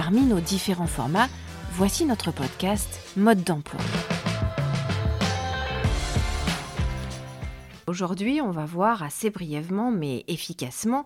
Parmi nos différents formats, voici notre podcast Mode d'emploi. Aujourd'hui, on va voir assez brièvement mais efficacement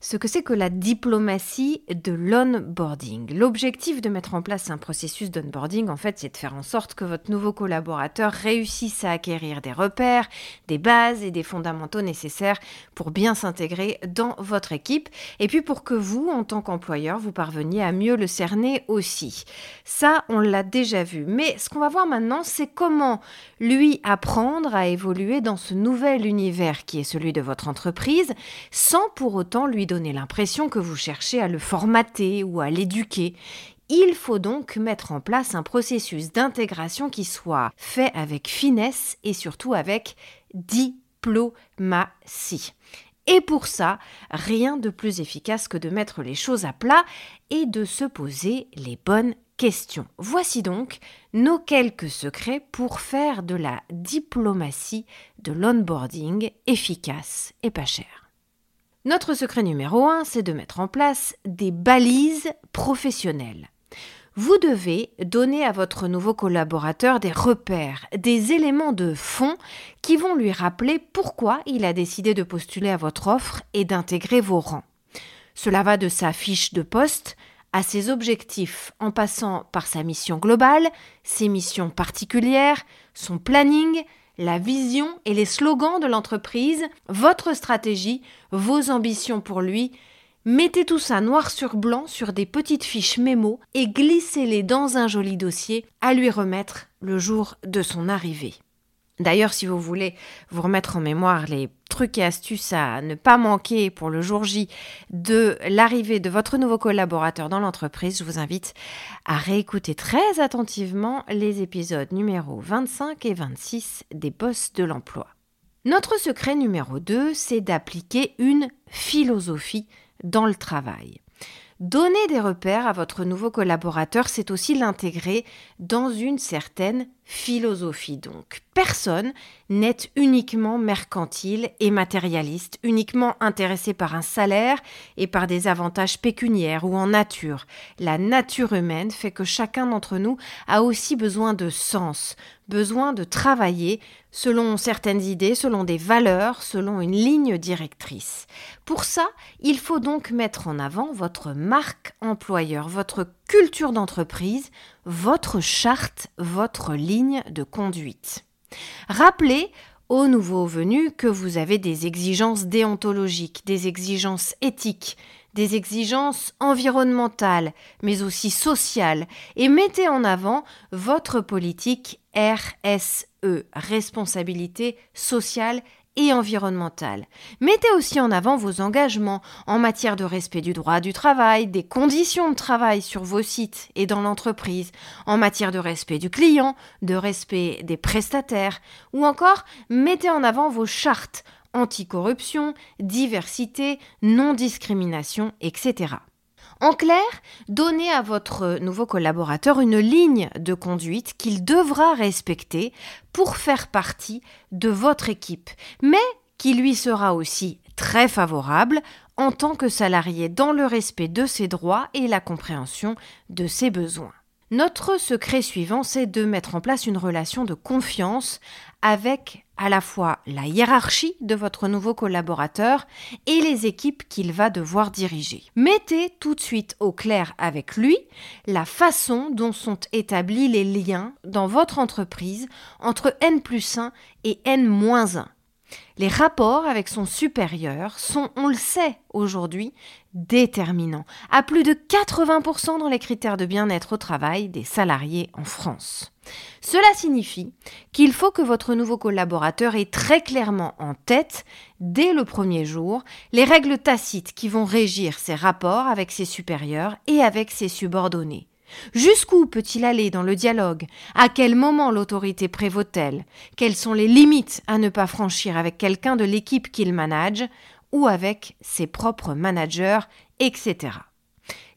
ce que c'est que la diplomatie de l'onboarding. L'objectif de mettre en place un processus d'onboarding, en fait, c'est de faire en sorte que votre nouveau collaborateur réussisse à acquérir des repères, des bases et des fondamentaux nécessaires pour bien s'intégrer dans votre équipe, et puis pour que vous, en tant qu'employeur, vous parveniez à mieux le cerner aussi. Ça, on l'a déjà vu. Mais ce qu'on va voir maintenant, c'est comment lui apprendre à évoluer dans ce nouvel univers qui est celui de votre entreprise, sans pour autant lui donner l'impression que vous cherchez à le formater ou à l'éduquer. Il faut donc mettre en place un processus d'intégration qui soit fait avec finesse et surtout avec diplomatie. Et pour ça, rien de plus efficace que de mettre les choses à plat et de se poser les bonnes questions. Voici donc nos quelques secrets pour faire de la diplomatie de l'onboarding efficace et pas cher. Notre secret numéro un, c'est de mettre en place des balises professionnelles. Vous devez donner à votre nouveau collaborateur des repères, des éléments de fond qui vont lui rappeler pourquoi il a décidé de postuler à votre offre et d'intégrer vos rangs. Cela va de sa fiche de poste à ses objectifs en passant par sa mission globale, ses missions particulières, son planning, la vision et les slogans de l'entreprise, votre stratégie, vos ambitions pour lui. Mettez tout ça noir sur blanc sur des petites fiches mémo et glissez-les dans un joli dossier à lui remettre le jour de son arrivée. D'ailleurs, si vous voulez vous remettre en mémoire les trucs et astuces à ne pas manquer pour le jour J de l'arrivée de votre nouveau collaborateur dans l'entreprise, je vous invite à réécouter très attentivement les épisodes numéro 25 et 26 des boss de l'emploi. Notre secret numéro 2, c'est d'appliquer une philosophie dans le travail. Donner des repères à votre nouveau collaborateur, c'est aussi l'intégrer dans une certaine philosophie. Donc, personne n'est uniquement mercantile et matérialiste, uniquement intéressé par un salaire et par des avantages pécuniaires ou en nature. La nature humaine fait que chacun d'entre nous a aussi besoin de sens, besoin de travailler selon certaines idées, selon des valeurs, selon une ligne directrice. Pour ça, il faut donc mettre en avant votre marque employeur, votre culture d'entreprise, votre charte, votre ligne de conduite. Rappelez aux nouveaux venus que vous avez des exigences déontologiques, des exigences éthiques, des exigences environnementales, mais aussi sociales, et mettez en avant votre politique RSE, responsabilité sociale et environnementale. Mettez aussi en avant vos engagements en matière de respect du droit du travail, des conditions de travail sur vos sites et dans l'entreprise, en matière de respect du client, de respect des prestataires, ou encore mettez en avant vos chartes anticorruption, diversité, non-discrimination, etc. En clair, donnez à votre nouveau collaborateur une ligne de conduite qu'il devra respecter pour faire partie de votre équipe, mais qui lui sera aussi très favorable en tant que salarié dans le respect de ses droits et la compréhension de ses besoins. Notre secret suivant, c'est de mettre en place une relation de confiance avec à la fois la hiérarchie de votre nouveau collaborateur et les équipes qu'il va devoir diriger. Mettez tout de suite au clair avec lui la façon dont sont établis les liens dans votre entreprise entre N plus 1 et N-1. Les rapports avec son supérieur sont, on le sait aujourd'hui, déterminants, à plus de 80% dans les critères de bien-être au travail des salariés en France. Cela signifie qu'il faut que votre nouveau collaborateur ait très clairement en tête, dès le premier jour, les règles tacites qui vont régir ses rapports avec ses supérieurs et avec ses subordonnés. Jusqu'où peut-il aller dans le dialogue? À quel moment l'autorité prévaut-elle? Quelles sont les limites à ne pas franchir avec quelqu'un de l'équipe qu'il manage ou avec ses propres managers, etc.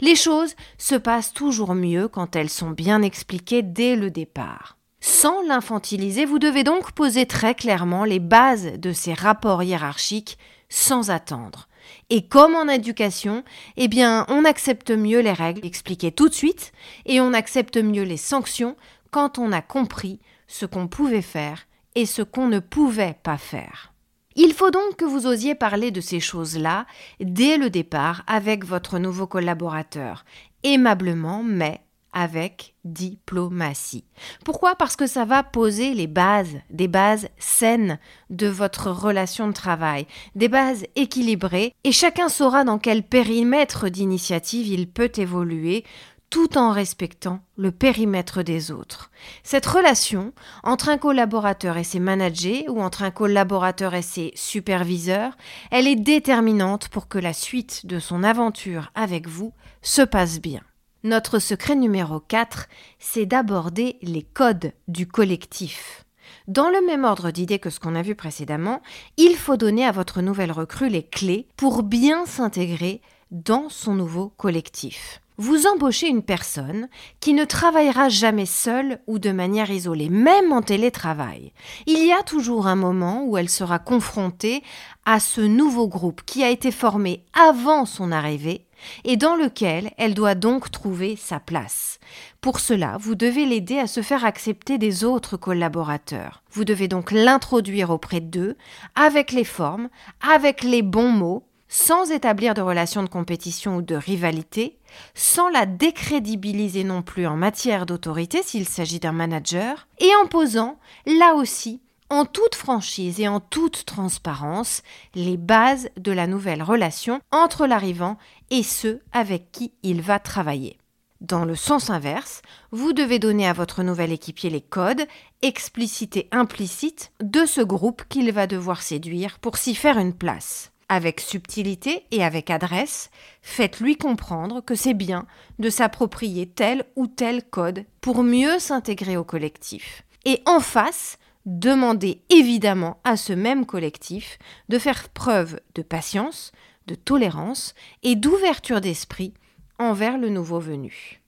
Les choses se passent toujours mieux quand elles sont bien expliquées dès le départ. Sans l'infantiliser, vous devez donc poser très clairement les bases de ces rapports hiérarchiques sans attendre. Et comme en éducation, eh bien, on accepte mieux les règles expliquées tout de suite et on accepte mieux les sanctions quand on a compris ce qu'on pouvait faire et ce qu'on ne pouvait pas faire. Il faut donc que vous osiez parler de ces choses-là dès le départ avec votre nouveau collaborateur, aimablement mais avec diplomatie. Pourquoi? Parce que ça va poser les bases, des bases saines de votre relation de travail, des bases équilibrées, et chacun saura dans quel périmètre d'initiative il peut évoluer tout en respectant le périmètre des autres. Cette relation entre un collaborateur et ses managers ou entre un collaborateur et ses superviseurs, elle est déterminante pour que la suite de son aventure avec vous se passe bien. Notre secret numéro 4, c'est d'aborder les codes du collectif. Dans le même ordre d'idées que ce qu'on a vu précédemment, il faut donner à votre nouvelle recrue les clés pour bien s'intégrer dans son nouveau collectif. Vous embauchez une personne qui ne travaillera jamais seule ou de manière isolée, même en télétravail. Il y a toujours un moment où elle sera confrontée à ce nouveau groupe qui a été formé avant son arrivée et dans lequel elle doit donc trouver sa place. Pour cela, vous devez l'aider à se faire accepter des autres collaborateurs. Vous devez donc l'introduire auprès d'eux, avec les formes, avec les bons mots, sans établir de relations de compétition ou de rivalité, sans la décrédibiliser non plus en matière d'autorité s'il s'agit d'un manager, et en posant, là aussi, en toute franchise et en toute transparence les bases de la nouvelle relation entre l'arrivant et ceux avec qui il va travailler. Dans le sens inverse, vous devez donner à votre nouvel équipier les codes, explicites et implicites, de ce groupe qu'il va devoir séduire pour s'y faire une place. Avec subtilité et avec adresse, faites-lui comprendre que c'est bien de s'approprier tel ou tel code pour mieux s'intégrer au collectif. Et en face, demandez évidemment à ce même collectif de faire preuve de patience, de tolérance et d'ouverture d'esprit envers le nouveau venu.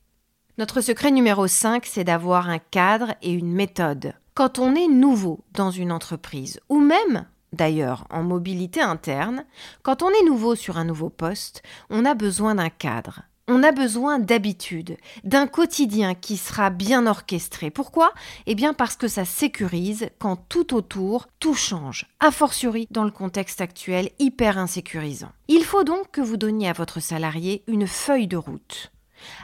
Notre secret numéro 5, c'est d'avoir un cadre et une méthode. Quand on est nouveau dans une entreprise, ou même d'ailleurs en mobilité interne, quand on est nouveau sur un nouveau poste, on a besoin d'un cadre, on a besoin d'habitude, d'un quotidien qui sera bien orchestré. Pourquoi? Eh bien parce que ça sécurise quand tout autour, tout change, a fortiori dans le contexte actuel hyper insécurisant. Il faut donc que vous donniez à votre salarié une feuille de route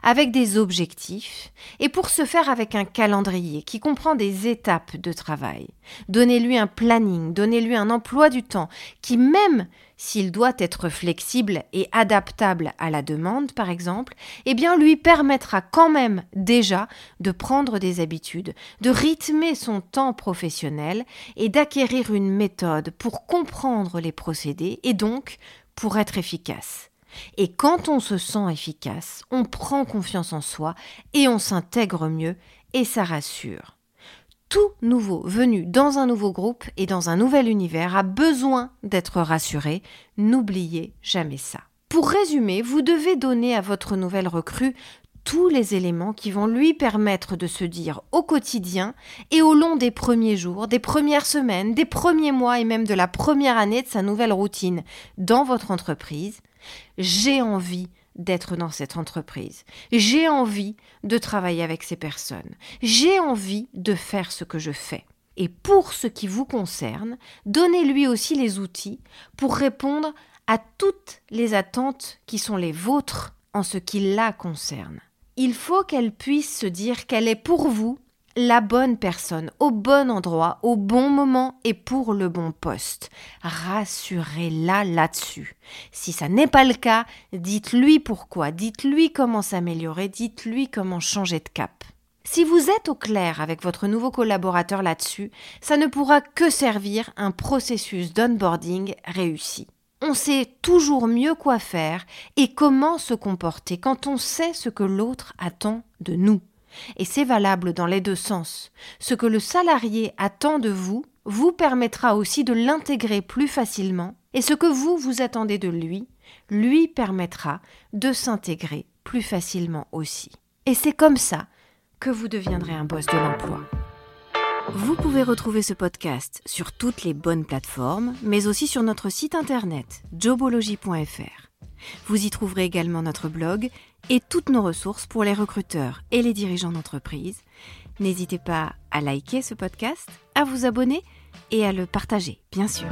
avec des objectifs, et pour ce faire avec un calendrier qui comprend des étapes de travail. Donnez-lui un planning, donnez-lui un emploi du temps qui, même s'il doit être flexible et adaptable à la demande, par exemple, eh bien lui permettra quand même déjà de prendre des habitudes, de rythmer son temps professionnel et d'acquérir une méthode pour comprendre les procédés et donc pour être efficace. Et quand on se sent efficace, on prend confiance en soi et on s'intègre mieux et ça rassure tout nouveau venu dans un nouveau groupe et dans un nouvel univers a besoin d'être rassuré. N'oubliez jamais ça. Pour résumer, vous devez donner à votre nouvelle recrue tous les éléments qui vont lui permettre de se dire au quotidien et au long des premiers jours, des premières semaines, des premiers mois et même de la première année de sa nouvelle routine dans votre entreprise, j'ai envie d'être dans cette entreprise. J'ai envie de travailler avec ces personnes. J'ai envie de faire ce que je fais. Et pour ce qui vous concerne, donnez-lui aussi les outils pour répondre à toutes les attentes qui sont les vôtres en ce qui la concerne. Il faut qu'elle puisse se dire qu'elle est pour vous la bonne personne, au bon endroit, au bon moment et pour le bon poste. Rassurez-la là-dessus. Si ça n'est pas le cas, dites-lui pourquoi, dites-lui comment s'améliorer, dites-lui comment changer de cap. Si vous êtes au clair avec votre nouveau collaborateur là-dessus, ça ne pourra que servir un processus d'onboarding réussi. On sait toujours mieux quoi faire et comment se comporter quand on sait ce que l'autre attend de nous. Et c'est valable dans les deux sens. Ce que le salarié attend de vous vous permettra aussi de l'intégrer plus facilement et ce que vous vous attendez de lui lui permettra de s'intégrer plus facilement aussi. Et c'est comme ça que vous deviendrez un boss de l'emploi. Vous pouvez retrouver ce podcast sur toutes les bonnes plateformes, mais aussi sur notre site internet jobology.fr. Vous y trouverez également notre blog et toutes nos ressources pour les recruteurs et les dirigeants d'entreprise. N'hésitez pas à liker ce podcast, à vous abonner et à le partager, bien sûr.